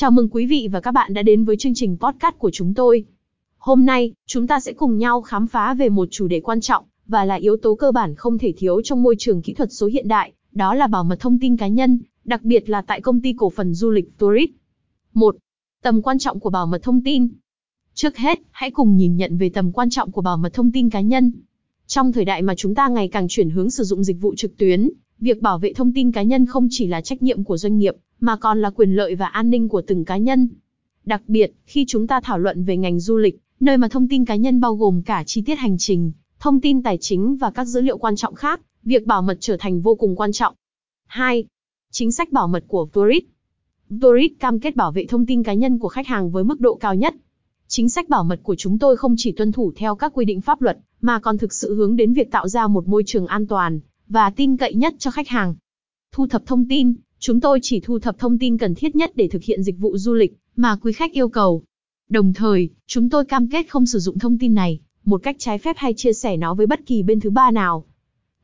Chào mừng quý vị và các bạn đã đến với chương trình podcast của chúng tôi. Hôm nay, chúng ta sẽ cùng nhau khám phá về một chủ đề quan trọng và là yếu tố cơ bản không thể thiếu trong môi trường kỹ thuật số hiện đại, đó là bảo mật thông tin cá nhân, đặc biệt là tại công ty cổ phần du lịch Tourist. 1. Tầm quan trọng của bảo mật thông tin. Trước hết, hãy cùng nhìn nhận về tầm quan trọng của bảo mật thông tin cá nhân. Trong thời đại mà chúng ta ngày càng chuyển hướng sử dụng dịch vụ trực tuyến, việc bảo vệ thông tin cá nhân không chỉ là trách nhiệm của doanh nghiệp, mà còn là quyền lợi và an ninh của từng cá nhân. Đặc biệt, khi chúng ta thảo luận về ngành du lịch, nơi mà thông tin cá nhân bao gồm cả chi tiết hành trình, thông tin tài chính và các dữ liệu quan trọng khác, việc bảo mật trở thành vô cùng quan trọng. 2. Chính sách bảo mật của Tourist. Tourist cam kết bảo vệ thông tin cá nhân của khách hàng với mức độ cao nhất. Chính sách bảo mật của chúng tôi không chỉ tuân thủ theo các quy định pháp luật, mà còn thực sự hướng đến việc tạo ra một môi trường an toàn và tin cậy nhất cho khách hàng. Thu thập thông tin, chúng tôi chỉ thu thập thông tin cần thiết nhất để thực hiện dịch vụ du lịch mà quý khách yêu cầu. Đồng thời, chúng tôi cam kết không sử dụng thông tin này một cách trái phép hay chia sẻ nó với bất kỳ bên thứ ba nào.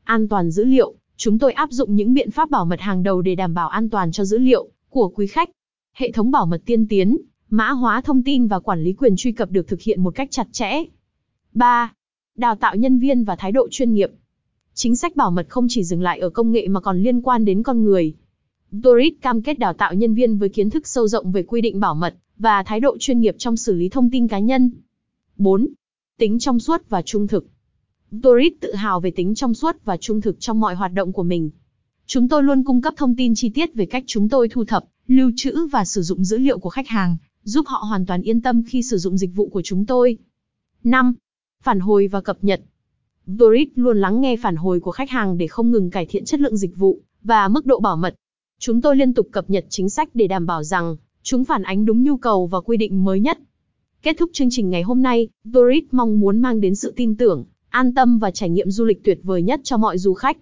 An toàn dữ liệu, chúng tôi áp dụng những biện pháp bảo mật hàng đầu để đảm bảo an toàn cho dữ liệu của quý khách. Hệ thống bảo mật tiên tiến, mã hóa thông tin và quản lý quyền truy cập được thực hiện một cách chặt chẽ. 3. Đào tạo nhân viên và thái độ chuyên nghiệp. Chính sách bảo mật không chỉ dừng lại ở công nghệ mà còn liên quan đến con người. Dorit cam kết đào tạo nhân viên với kiến thức sâu rộng về quy định bảo mật và thái độ chuyên nghiệp trong xử lý thông tin cá nhân. 4. Tính trong suốt và trung thực. Dorit tự hào về tính trong suốt và trung thực trong mọi hoạt động của mình. Chúng tôi luôn cung cấp thông tin chi tiết về cách chúng tôi thu thập, lưu trữ và sử dụng dữ liệu của khách hàng, giúp họ hoàn toàn yên tâm khi sử dụng dịch vụ của chúng tôi. 5. Phản hồi và cập nhật. Dorit luôn lắng nghe phản hồi của khách hàng để không ngừng cải thiện chất lượng dịch vụ và mức độ bảo mật. Chúng tôi liên tục cập nhật chính sách để đảm bảo rằng chúng phản ánh đúng nhu cầu và quy định mới nhất. Kết thúc chương trình ngày hôm nay, Dorit mong muốn mang đến sự tin tưởng, an tâm và trải nghiệm du lịch tuyệt vời nhất cho mọi du khách.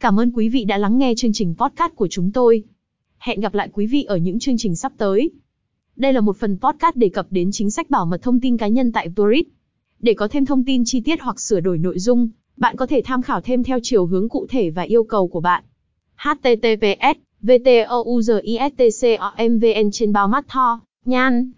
Cảm ơn quý vị đã lắng nghe chương trình podcast của chúng tôi. Hẹn gặp lại quý vị ở những chương trình sắp tới. Đây là một phần podcast đề cập đến chính sách bảo mật thông tin cá nhân tại Tourist. Để có thêm thông tin chi tiết hoặc sửa đổi nội dung, bạn có thể tham khảo thêm theo chiều hướng cụ thể và yêu cầu của bạn. https vtouzistcomvn trên bao mắt tho, nhan